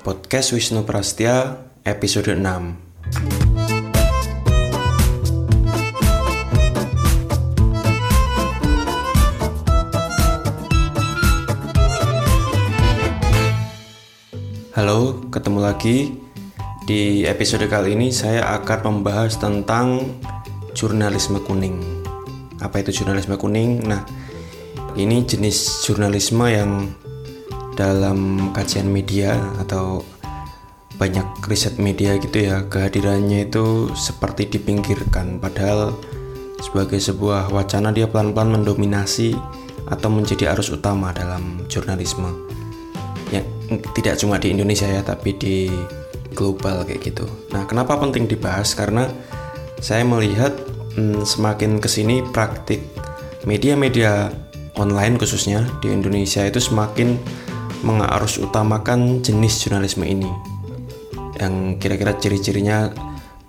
Podcast Wisnu Prastya episode 6 Halo, ketemu lagi. Di episode kali ini saya akan membahas tentang jurnalisme kuning. Apa itu jurnalisme kuning? Nah, ini jenis jurnalisme yang dalam kajian media atau banyak riset media gitu ya, kehadirannya itu seperti dipinggirkan. Padahal sebagai sebuah wacana dia pelan-pelan mendominasi atau menjadi arus utama dalam jurnalisme. Ya tidak cuma di Indonesia ya tapi di global kayak gitu. Nah kenapa penting dibahas? Karena saya melihat hmm, semakin ke sini praktik media-media online khususnya di Indonesia itu semakin mengarus utamakan jenis jurnalisme ini yang kira-kira ciri-cirinya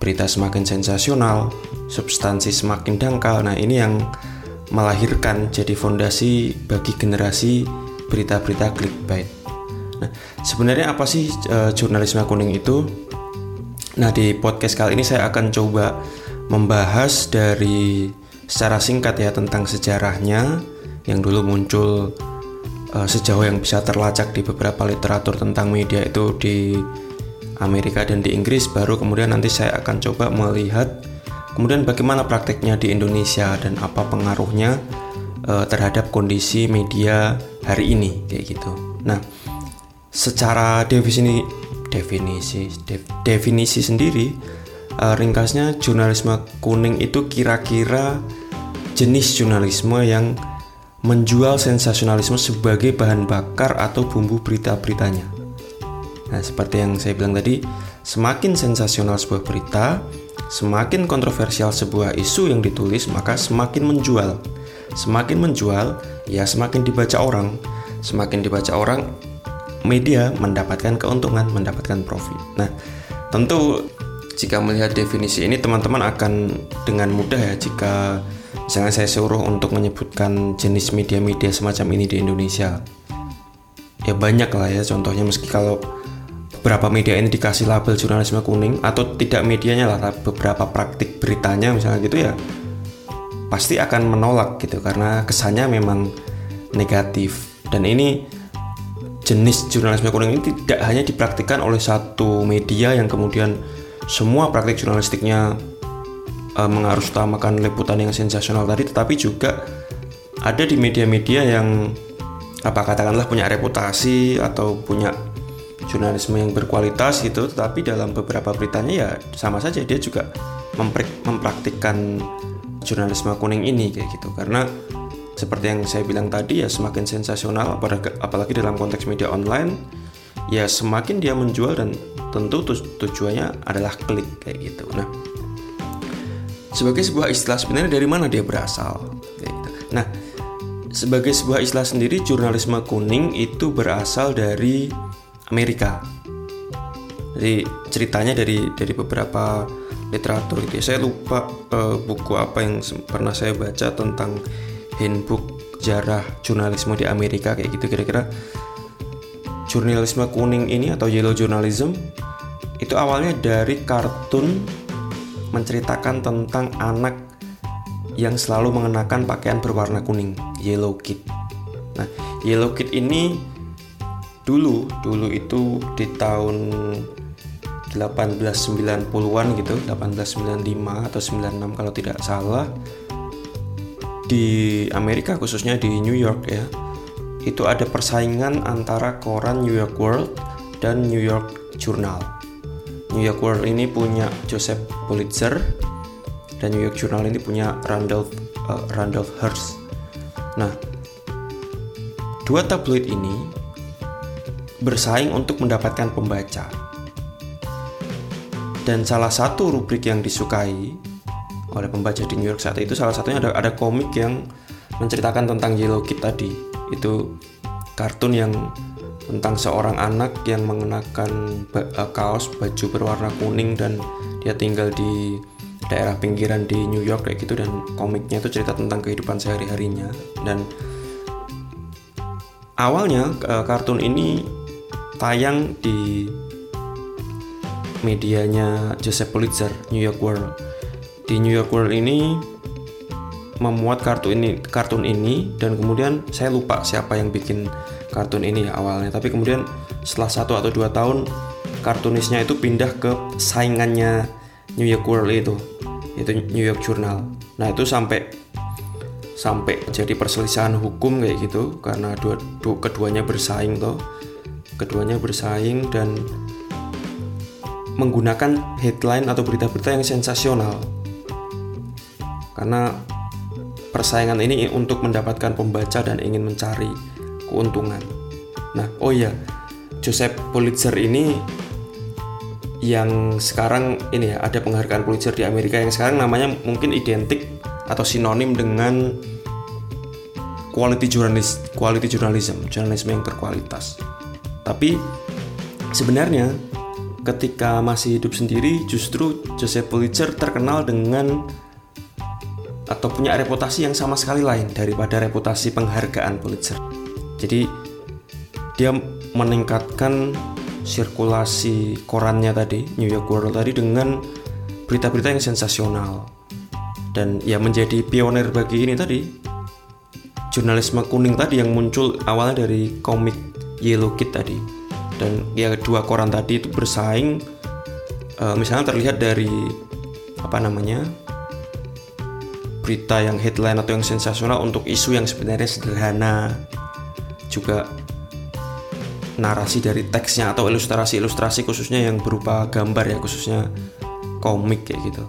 berita semakin sensasional, substansi semakin dangkal. Nah, ini yang melahirkan jadi fondasi bagi generasi berita-berita clickbait. Nah, sebenarnya apa sih uh, jurnalisme kuning itu? Nah, di podcast kali ini saya akan coba membahas dari secara singkat ya tentang sejarahnya yang dulu muncul uh, sejauh yang bisa terlacak di beberapa literatur tentang media itu di Amerika dan di Inggris baru kemudian nanti saya akan coba melihat kemudian bagaimana prakteknya di Indonesia dan apa pengaruhnya uh, terhadap kondisi media hari ini kayak gitu. Nah, secara definisi definisi definisi sendiri uh, ringkasnya jurnalisme kuning itu kira-kira jenis jurnalisme yang menjual sensasionalisme sebagai bahan bakar atau bumbu berita-beritanya. Nah, seperti yang saya bilang tadi, semakin sensasional sebuah berita, semakin kontroversial sebuah isu yang ditulis, maka semakin menjual. Semakin menjual, ya semakin dibaca orang. Semakin dibaca orang, media mendapatkan keuntungan, mendapatkan profit. Nah, tentu jika melihat definisi ini teman-teman akan dengan mudah ya jika misalnya saya suruh untuk menyebutkan jenis media-media semacam ini di Indonesia. Ya banyak lah ya contohnya meski kalau beberapa media ini dikasih label jurnalisme kuning atau tidak medianya lah beberapa praktik beritanya misalnya gitu ya pasti akan menolak gitu karena kesannya memang negatif dan ini jenis jurnalisme kuning ini tidak hanya dipraktikkan oleh satu media yang kemudian semua praktik jurnalistiknya uh, mengarus utamakan liputan yang sensasional tadi, tetapi juga ada di media-media yang apa katakanlah punya reputasi atau punya jurnalisme yang berkualitas gitu, tetapi dalam beberapa beritanya ya sama saja dia juga mempraktikkan jurnalisme kuning ini kayak gitu. Karena seperti yang saya bilang tadi ya semakin sensasional apalagi dalam konteks media online ya semakin dia menjual dan tentu tujuannya adalah klik kayak gitu. Nah sebagai sebuah istilah sebenarnya dari mana dia berasal gitu. nah sebagai sebuah istilah sendiri jurnalisme kuning itu berasal dari Amerika jadi ceritanya dari dari beberapa literatur itu ya. saya lupa uh, buku apa yang pernah saya baca tentang handbook jarah jurnalisme di Amerika kayak gitu kira-kira jurnalisme kuning ini atau yellow journalism itu awalnya dari kartun menceritakan tentang anak yang selalu mengenakan pakaian berwarna kuning, Yellow Kid. Nah, Yellow Kid ini dulu dulu itu di tahun 1890-an gitu, 1895 atau 96 kalau tidak salah di Amerika khususnya di New York ya itu ada persaingan antara koran New York World dan New York Journal. New York World ini punya Joseph Pulitzer dan New York Journal ini punya Randolph uh, Randolph Hearst. Nah, dua tabloid ini bersaing untuk mendapatkan pembaca. Dan salah satu rubrik yang disukai oleh pembaca di New York saat itu salah satunya ada ada komik yang menceritakan tentang Yellow Kid tadi itu kartun yang tentang seorang anak yang mengenakan uh, kaos baju berwarna kuning dan dia tinggal di daerah pinggiran di New York kayak gitu. Dan komiknya itu cerita tentang kehidupan sehari-harinya. Dan awalnya uh, kartun ini tayang di medianya Joseph Pulitzer New York World. Di New York World ini memuat kartun ini kartun ini dan kemudian saya lupa siapa yang bikin kartun ini ya awalnya. Tapi kemudian setelah satu atau dua tahun kartunisnya itu pindah ke saingannya New York World itu. Itu New York Journal. Nah itu sampai sampai jadi perselisihan hukum kayak gitu karena dua, dua keduanya bersaing toh. Keduanya bersaing dan menggunakan headline atau berita-berita yang sensasional. Karena persaingan ini untuk mendapatkan pembaca dan ingin mencari keuntungan. Nah, oh iya, Joseph Pulitzer ini yang sekarang ini ya ada penghargaan Pulitzer di Amerika yang sekarang namanya mungkin identik atau sinonim dengan quality journalist, quality journalism, jurnalisme yang berkualitas. Tapi sebenarnya ketika masih hidup sendiri justru Joseph Pulitzer terkenal dengan atau punya reputasi yang sama sekali lain daripada reputasi penghargaan Pulitzer. Jadi dia meningkatkan sirkulasi korannya tadi New York World tadi dengan berita-berita yang sensasional. Dan ya menjadi pionir bagi ini tadi jurnalisme kuning tadi yang muncul awalnya dari komik Yellow Kid tadi. Dan ya dua koran tadi itu bersaing uh, misalnya terlihat dari apa namanya berita yang headline atau yang sensasional untuk isu yang sebenarnya sederhana juga narasi dari teksnya atau ilustrasi-ilustrasi khususnya yang berupa gambar ya khususnya komik kayak gitu.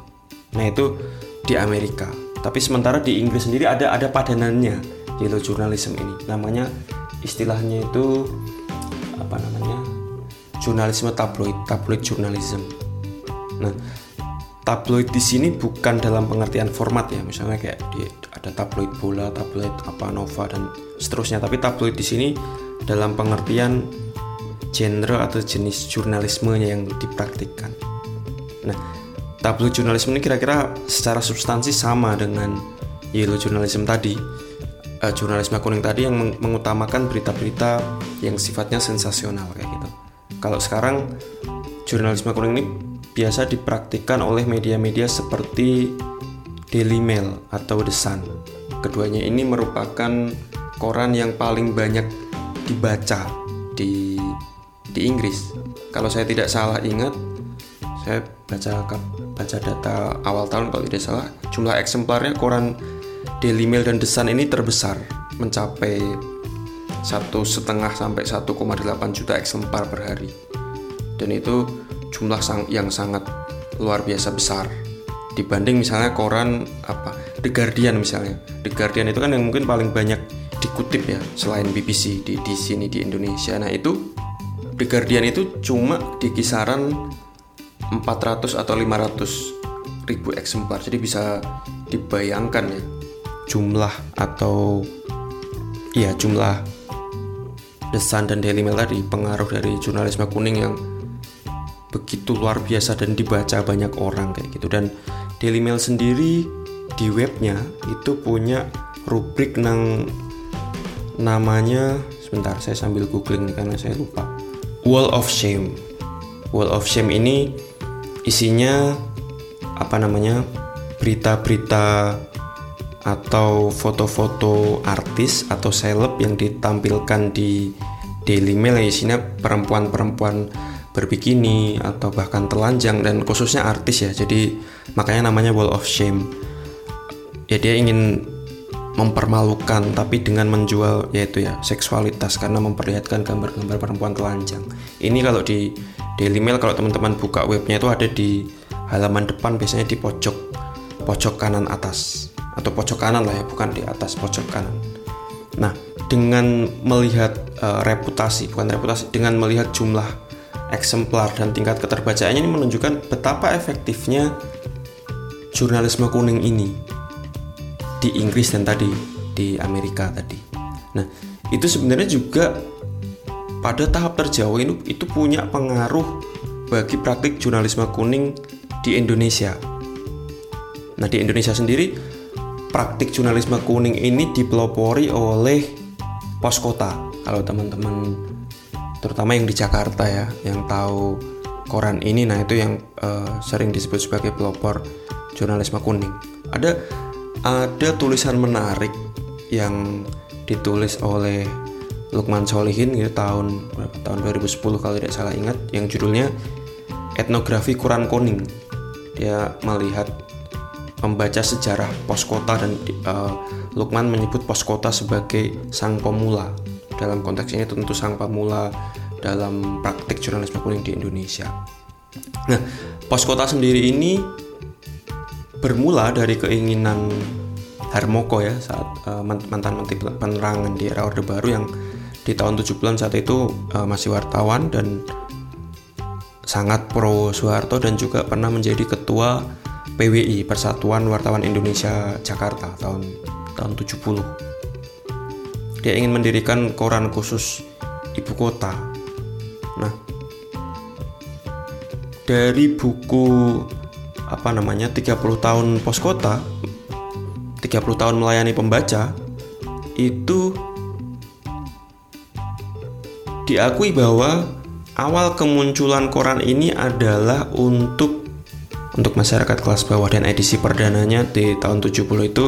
Nah itu di Amerika. Tapi sementara di Inggris sendiri ada ada padanannya yaitu jurnalisme ini. Namanya istilahnya itu apa namanya jurnalisme tabloid tabloid journalism nah tabloid di sini bukan dalam pengertian format ya misalnya kayak di, ada tabloid bola tabloid apa nova dan seterusnya. Tapi tabloid di sini dalam pengertian genre atau jenis jurnalismenya yang dipraktikkan. Nah tabloid jurnalisme ini kira-kira secara substansi sama dengan yellow journalism tadi. Uh, jurnalisme kuning tadi yang meng mengutamakan berita-berita yang sifatnya sensasional kayak gitu. Kalau sekarang jurnalisme kuning ini biasa dipraktikkan oleh media-media seperti Daily Mail atau The Sun. Keduanya ini merupakan koran yang paling banyak dibaca di di Inggris. Kalau saya tidak salah ingat, saya baca baca data awal tahun kalau tidak salah, jumlah eksemplarnya koran Daily Mail dan The Sun ini terbesar, mencapai satu setengah sampai 1,8 juta eksemplar per hari. Dan itu jumlah sang, yang sangat luar biasa besar. Dibanding misalnya koran apa The Guardian misalnya. The Guardian itu kan yang mungkin paling banyak dikutip ya selain BBC di di sini di Indonesia. Nah itu The Guardian itu cuma di kisaran 400 atau 500 ribu eksemplar. Jadi bisa dibayangkan ya jumlah atau ya jumlah The Sun dan Daily Mail tadi pengaruh dari jurnalisme kuning yang begitu luar biasa dan dibaca banyak orang kayak gitu. Dan Daily Mail sendiri di webnya itu punya rubrik nang namanya sebentar saya sambil googling nih karena saya lupa. Wall of Shame. Wall of Shame ini isinya apa namanya berita-berita atau foto-foto artis atau seleb yang ditampilkan di Daily Mail isinya perempuan-perempuan berbikini atau bahkan telanjang dan khususnya artis ya. Jadi makanya namanya wall of shame. Ya dia ingin mempermalukan tapi dengan menjual yaitu ya seksualitas karena memperlihatkan gambar-gambar perempuan telanjang. Ini kalau di Daily Mail kalau teman-teman buka webnya itu ada di halaman depan biasanya di pojok pojok kanan atas. Atau pojok kanan lah ya bukan di atas pojok kanan. Nah dengan melihat uh, reputasi bukan reputasi dengan melihat jumlah eksemplar dan tingkat keterbacaannya ini menunjukkan betapa efektifnya jurnalisme kuning ini di Inggris dan tadi di Amerika tadi. Nah, itu sebenarnya juga pada tahap terjauh ini itu punya pengaruh bagi praktik jurnalisme kuning di Indonesia. Nah, di Indonesia sendiri praktik jurnalisme kuning ini dipelopori oleh pos kota. Kalau teman-teman terutama yang di Jakarta ya, yang tahu koran ini, nah itu yang uh, sering disebut sebagai pelopor jurnalisme kuning. Ada ada tulisan menarik yang ditulis oleh Lukman Solihin gitu tahun tahun 2010 kalau tidak salah ingat yang judulnya Etnografi Kuran Kuning. Dia melihat membaca sejarah pos kota dan uh, Lukman menyebut pos kota sebagai sang pemula. Dalam konteks ini tentu sang pemula dalam praktik jurnalisme kuning di Indonesia. Nah, pos kota sendiri ini bermula dari keinginan Harmoko ya saat uh, mantan menteri penerangan di era Orde Baru yang di tahun 70-an saat itu uh, masih wartawan dan sangat pro Soeharto dan juga pernah menjadi ketua PWI Persatuan Wartawan Indonesia Jakarta tahun tahun 70. Dia ingin mendirikan koran khusus ibu kota. Nah, dari buku apa namanya 30 tahun pos kota 30 tahun melayani pembaca itu diakui bahwa awal kemunculan koran ini adalah untuk untuk masyarakat kelas bawah dan edisi perdananya di tahun 70 itu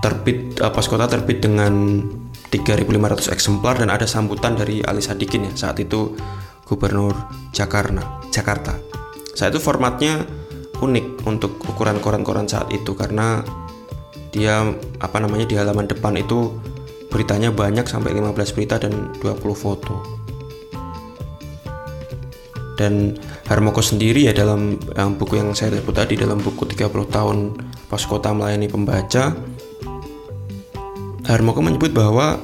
terbit uh, pos kota terbit dengan 3.500 eksemplar dan ada sambutan dari Ali Sadikin ya saat itu gubernur Jakarta Jakarta. Saat itu formatnya unik untuk ukuran koran-koran saat itu karena dia apa namanya di halaman depan itu beritanya banyak sampai 15 berita dan 20 foto. Dan Harmoko sendiri ya dalam um, buku yang saya sebut tadi dalam buku 30 tahun pos kota melayani pembaca Harmoko menyebut bahwa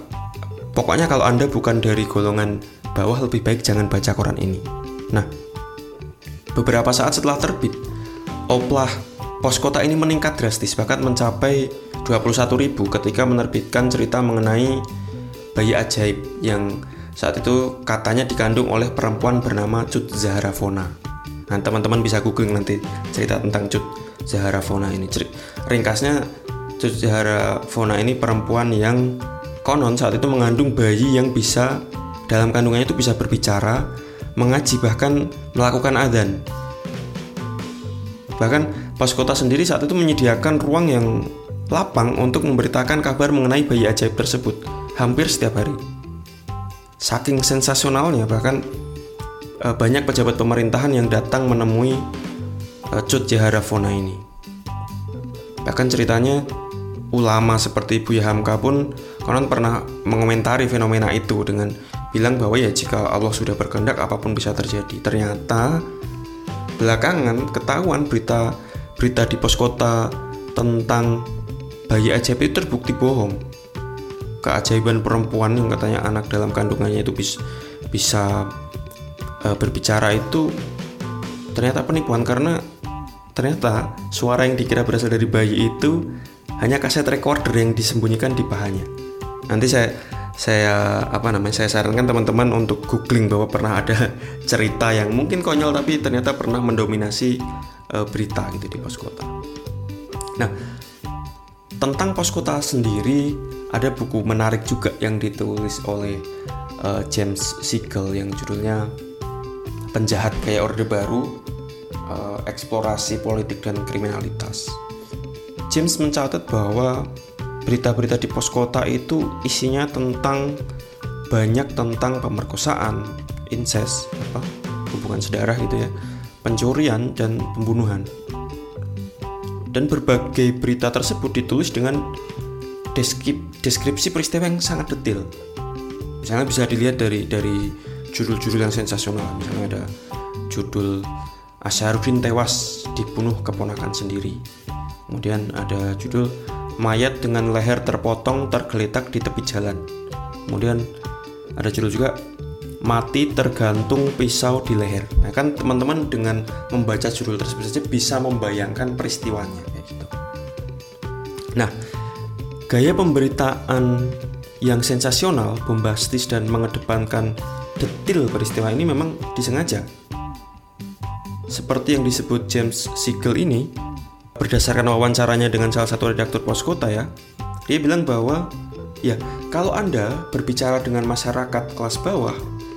pokoknya kalau Anda bukan dari golongan bawah lebih baik jangan baca koran ini. Nah, beberapa saat setelah terbit, oplah pos kota ini meningkat drastis bahkan mencapai 21.000 ketika menerbitkan cerita mengenai bayi ajaib yang saat itu katanya dikandung oleh perempuan bernama Cut Zahra Fona. Nah, teman-teman bisa googling nanti cerita tentang Cut Zahra Fona ini. Ringkasnya Cut Zahra Fona ini perempuan yang konon saat itu mengandung bayi yang bisa dalam kandungannya itu bisa berbicara, mengaji bahkan melakukan adzan. Bahkan pos kota sendiri saat itu menyediakan ruang yang lapang untuk memberitakan kabar mengenai bayi ajaib tersebut hampir setiap hari saking sensasionalnya bahkan uh, banyak pejabat pemerintahan yang datang menemui Cut Jaharafona ini. Bahkan ceritanya ulama seperti Buya Hamka pun konon pernah mengomentari fenomena itu dengan bilang bahwa ya jika Allah sudah berkehendak apa pun bisa terjadi. Ternyata belakangan ketahuan berita berita di pos kota tentang bayi ajaib itu terbukti bohong keajaiban perempuan yang katanya anak dalam kandungannya itu bisa bisa uh, berbicara itu ternyata penipuan karena ternyata suara yang dikira berasal dari bayi itu hanya kaset recorder yang disembunyikan di pahanya. Nanti saya saya apa namanya saya sarankan teman-teman untuk googling bahwa pernah ada cerita yang mungkin konyol tapi ternyata pernah mendominasi uh, berita gitu di pos kota. Nah, tentang pos kota sendiri ada buku menarik juga yang ditulis oleh uh, James Siegel yang judulnya Penjahat Gaya Orde Baru, uh, Eksplorasi Politik dan Kriminalitas. James mencatat bahwa berita-berita di pos kota itu isinya tentang banyak tentang pemerkosaan, incest, apa, hubungan sedarah gitu ya, pencurian dan pembunuhan. Dan berbagai berita tersebut ditulis dengan deskripsi peristiwa yang sangat detail. Misalnya bisa dilihat dari dari judul-judul yang sensasional. Misalnya ada judul Asyarudin tewas dibunuh keponakan sendiri. Kemudian ada judul mayat dengan leher terpotong tergeletak di tepi jalan. Kemudian ada judul juga mati tergantung pisau di leher. Nah kan teman-teman dengan membaca judul tersebut saja bisa membayangkan peristiwanya kayak gitu. Nah, Gaya pemberitaan yang sensasional, bombastis, dan mengedepankan detil peristiwa ini memang disengaja. Seperti yang disebut James Siegel ini, berdasarkan wawancaranya dengan salah satu redaktur pos kota ya, dia bilang bahwa Ya, kalau Anda berbicara dengan masyarakat kelas bawah,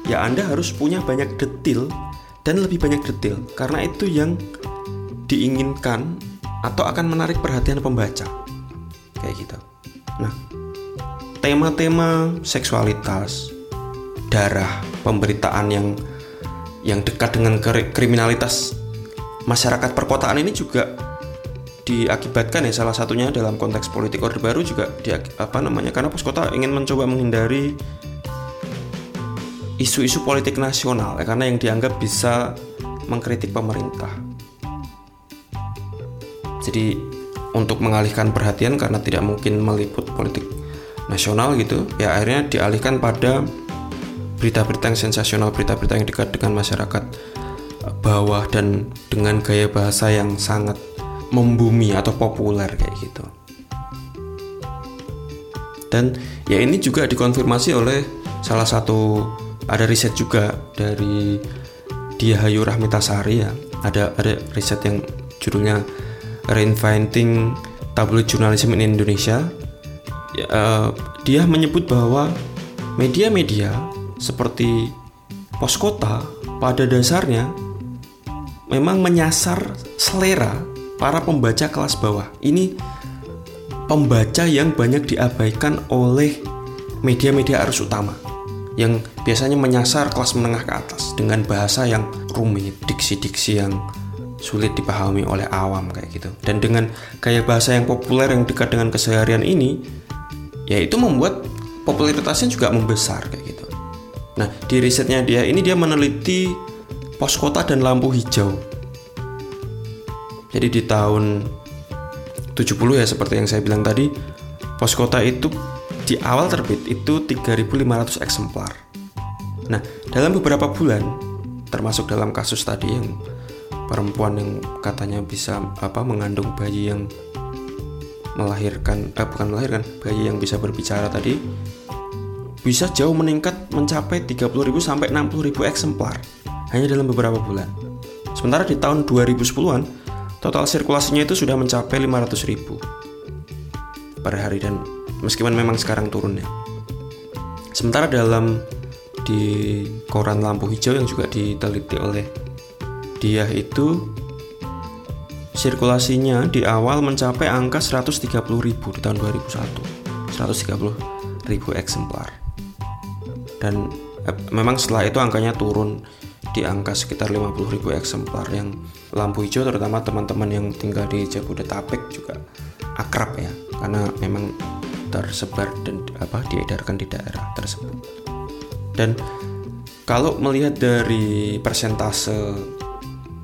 ya Anda harus punya banyak detail dan lebih banyak detail karena itu yang diinginkan atau akan menarik perhatian pembaca. Kayak gitu. Nah, tema-tema seksualitas, darah, pemberitaan yang yang dekat dengan kriminalitas masyarakat perkotaan ini juga diakibatkan ya salah satunya dalam konteks politik orde baru juga di, apa namanya karena pos kota ingin mencoba menghindari isu-isu politik nasional ya, karena yang dianggap bisa mengkritik pemerintah. Jadi untuk mengalihkan perhatian karena tidak mungkin meliput politik nasional gitu, ya akhirnya dialihkan pada berita-berita yang sensasional, berita-berita yang dekat dengan masyarakat bawah dan dengan gaya bahasa yang sangat membumi atau populer kayak gitu. Dan ya ini juga dikonfirmasi oleh salah satu ada riset juga dari Diahayu Rahmitasari ya. Ada ada riset yang judulnya Reinventing Tabloid Journalism in Indonesia. Ya, uh, dia menyebut bahwa media-media seperti pos kota pada dasarnya memang menyasar selera para pembaca kelas bawah. Ini pembaca yang banyak diabaikan oleh media-media arus utama yang biasanya menyasar kelas menengah ke atas dengan bahasa yang rumit, diksi-diksi yang sulit dipahami oleh awam kayak gitu. Dan dengan gaya bahasa yang populer yang dekat dengan keseharian ini, ya itu membuat popularitasnya juga membesar kayak gitu. Nah, di risetnya dia ini dia meneliti pos kota dan lampu hijau. Jadi di tahun 70 ya seperti yang saya bilang tadi, pos kota itu di awal terbit itu 3.500 eksemplar. Nah, dalam beberapa bulan, termasuk dalam kasus tadi yang perempuan yang katanya bisa apa mengandung bayi yang melahirkan, eh bukan melahirkan, bayi yang bisa berbicara tadi, bisa jauh meningkat mencapai 30.000 sampai 60.000 eksemplar hanya dalam beberapa bulan. Sementara di tahun 2010-an, total sirkulasinya itu sudah mencapai 500.000 per hari dan meskipun memang sekarang turun ya. Sementara dalam di koran lampu hijau yang juga diteliti oleh dia itu sirkulasinya di awal mencapai angka 130.000 di tahun 2001. 130.000 eksemplar dan eh, memang setelah itu angkanya turun di angka sekitar 50.000 eksemplar yang lampu hijau terutama teman-teman yang tinggal di Jabodetabek juga akrab ya karena memang tersebar dan apa diedarkan di daerah tersebut. Dan kalau melihat dari persentase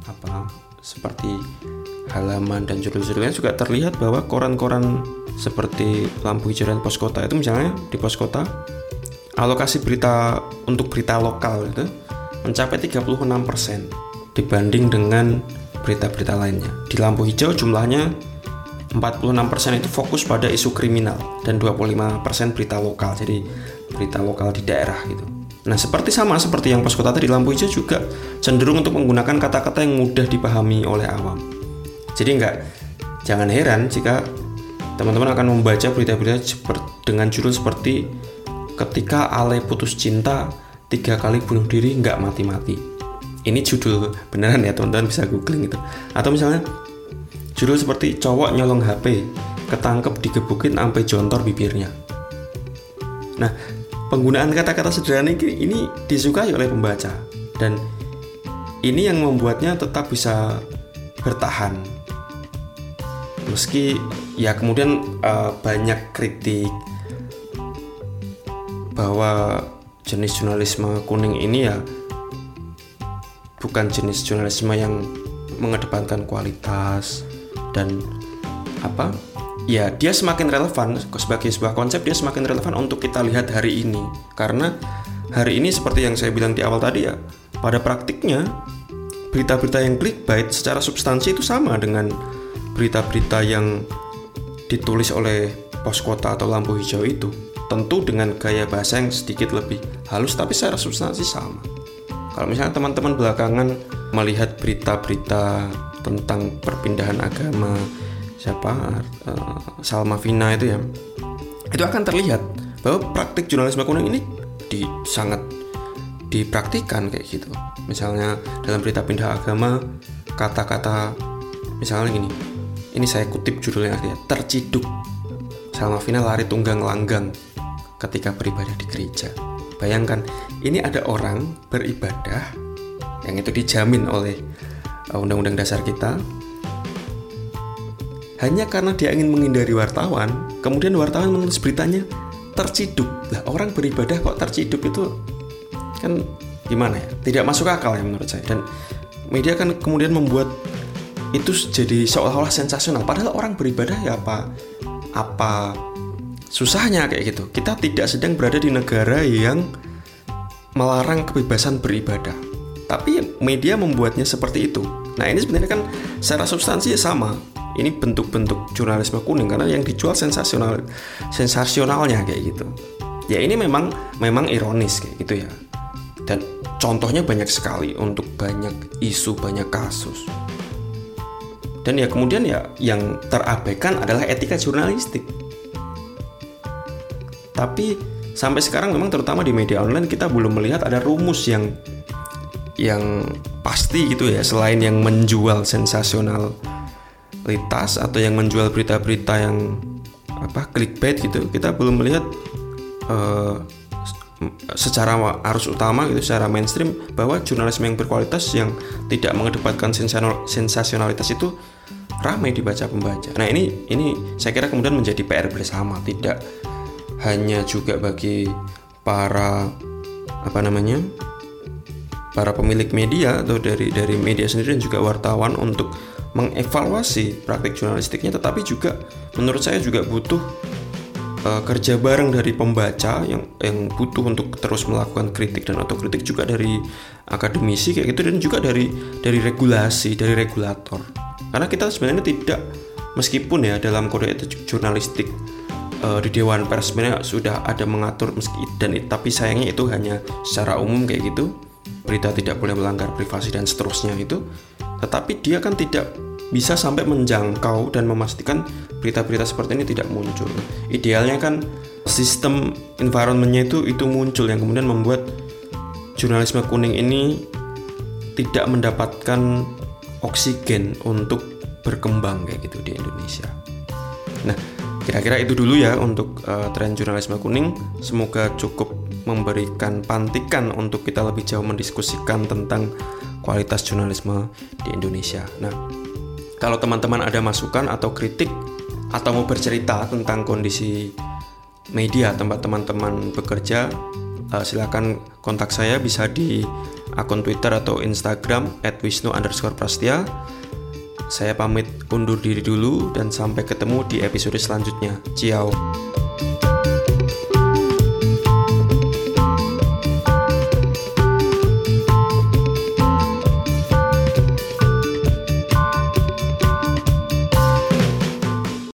apa seperti halaman dan judul-judulnya juga terlihat bahwa koran-koran seperti lampu hijau dan pos kota itu misalnya di pos kota alokasi berita untuk berita lokal itu mencapai 36% dibanding dengan berita-berita lainnya. Di lampu hijau jumlahnya 46% itu fokus pada isu kriminal dan 25% berita lokal. Jadi berita lokal di daerah gitu. Nah, seperti sama seperti yang pos kota tadi lampu hijau juga cenderung untuk menggunakan kata-kata yang mudah dipahami oleh awam. Jadi enggak jangan heran jika teman-teman akan membaca berita-berita dengan judul seperti ketika Ale putus cinta tiga kali bunuh diri nggak mati-mati ini judul beneran ya teman-teman bisa googling itu. Atau misalnya judul seperti cowok nyolong HP ketangkep digebukin sampai jontor bibirnya. Nah penggunaan kata-kata sederhana ini, ini disukai oleh pembaca. Dan ini yang membuatnya tetap bisa bertahan. Meski ya kemudian uh, banyak kritik bahwa jenis jurnalisme kuning ini ya bukan jenis jurnalisme yang mengedepankan kualitas dan apa? Ya dia semakin relevan sebagai sebuah konsep dia semakin relevan untuk kita lihat hari ini. Karena hari ini seperti yang saya bilang di awal tadi ya pada praktiknya berita-berita yang clickbait secara substansi itu sama dengan berita-berita yang ditulis oleh pos kota atau lampu hijau itu. Tentu dengan gaya bahasa yang sedikit lebih halus tapi secara substansi sama. Kalau misalnya teman-teman belakangan melihat berita-berita tentang perpindahan agama siapa uh, Salma Vina itu ya, itu akan terlihat bahwa praktik jurnalisme kuning ini di sangat dipraktikkan kayak gitu. Misalnya dalam berita pindah agama kata-kata misalnya gini ini saya kutip judulnya ya terciduk. Salma Vina lari tunggang langgang ketika beribadah di gereja bayangkan ini ada orang beribadah yang itu dijamin oleh uh, undang-undang dasar kita. Hanya karena dia ingin menghindari wartawan kemudian wartawan menulis beritanya terciduk. Lah orang beribadah kok terciduk itu kan gimana ya? Tidak masuk akal ya menurut saya. Dan media kan kemudian membuat itu jadi seolah-olah sensasional. Padahal orang beribadah ya apa apa susahnya kayak gitu kita tidak sedang berada di negara yang melarang kebebasan beribadah tapi media membuatnya seperti itu. Nah ini sebenarnya kan secara substansi sama. Ini bentuk-bentuk jurnalisme kuning karena yang dijual sensasional, sensasionalnya kayak gitu. Ya ini memang memang ironis kayak gitu ya. Dan contohnya banyak sekali untuk banyak isu, banyak kasus. Dan ya kemudian ya yang terabaikan adalah etika jurnalistik. Tapi sampai sekarang memang terutama di media online kita belum melihat ada rumus yang yang pasti gitu ya selain yang menjual sensasionalitas atau yang menjual berita-berita yang apa clickbait gitu kita belum melihat uh, secara arus utama gitu secara mainstream bahwa jurnalisme yang berkualitas yang tidak mengedepankan sensasionalitas itu ramai dibaca pembaca. Nah ini ini saya kira kemudian menjadi PR bersama tidak hanya juga bagi para apa namanya para pemilik media atau dari dari media sendiri dan juga wartawan untuk mengevaluasi praktik jurnalistiknya. Tetapi juga menurut saya juga butuh uh, kerja bareng dari pembaca yang yang butuh untuk terus melakukan kritik dan otokritik juga dari akademisi kayak gitu dan juga dari dari regulasi dari regulator. Karena kita sebenarnya tidak meskipun ya dalam kode etik jurnalistik uh, di Dewan Pers sebenarnya sudah ada mengatur meski dan tapi sayangnya itu hanya secara umum kayak gitu. Berita tidak boleh melanggar privasi dan seterusnya itu. Tetapi dia kan tidak bisa sampai menjangkau dan memastikan berita-berita seperti ini tidak muncul. Idealnya kan sistem environmentnya itu itu muncul yang kemudian membuat jurnalisme kuning ini tidak mendapatkan oksigen untuk berkembang kayak gitu di Indonesia. Nah kira-kira itu dulu ya untuk uh, tren jurnalisme kuning semoga cukup memberikan pantikan untuk kita lebih jauh mendiskusikan tentang kualitas jurnalisme di Indonesia. Nah, kalau teman-teman ada masukan atau kritik atau mau bercerita tentang kondisi media tempat teman-teman bekerja, uh, silakan kontak saya bisa di akun Twitter atau Instagram @wisnu_prastia. Saya pamit undur diri dulu dan sampai ketemu di episode selanjutnya. Ciao.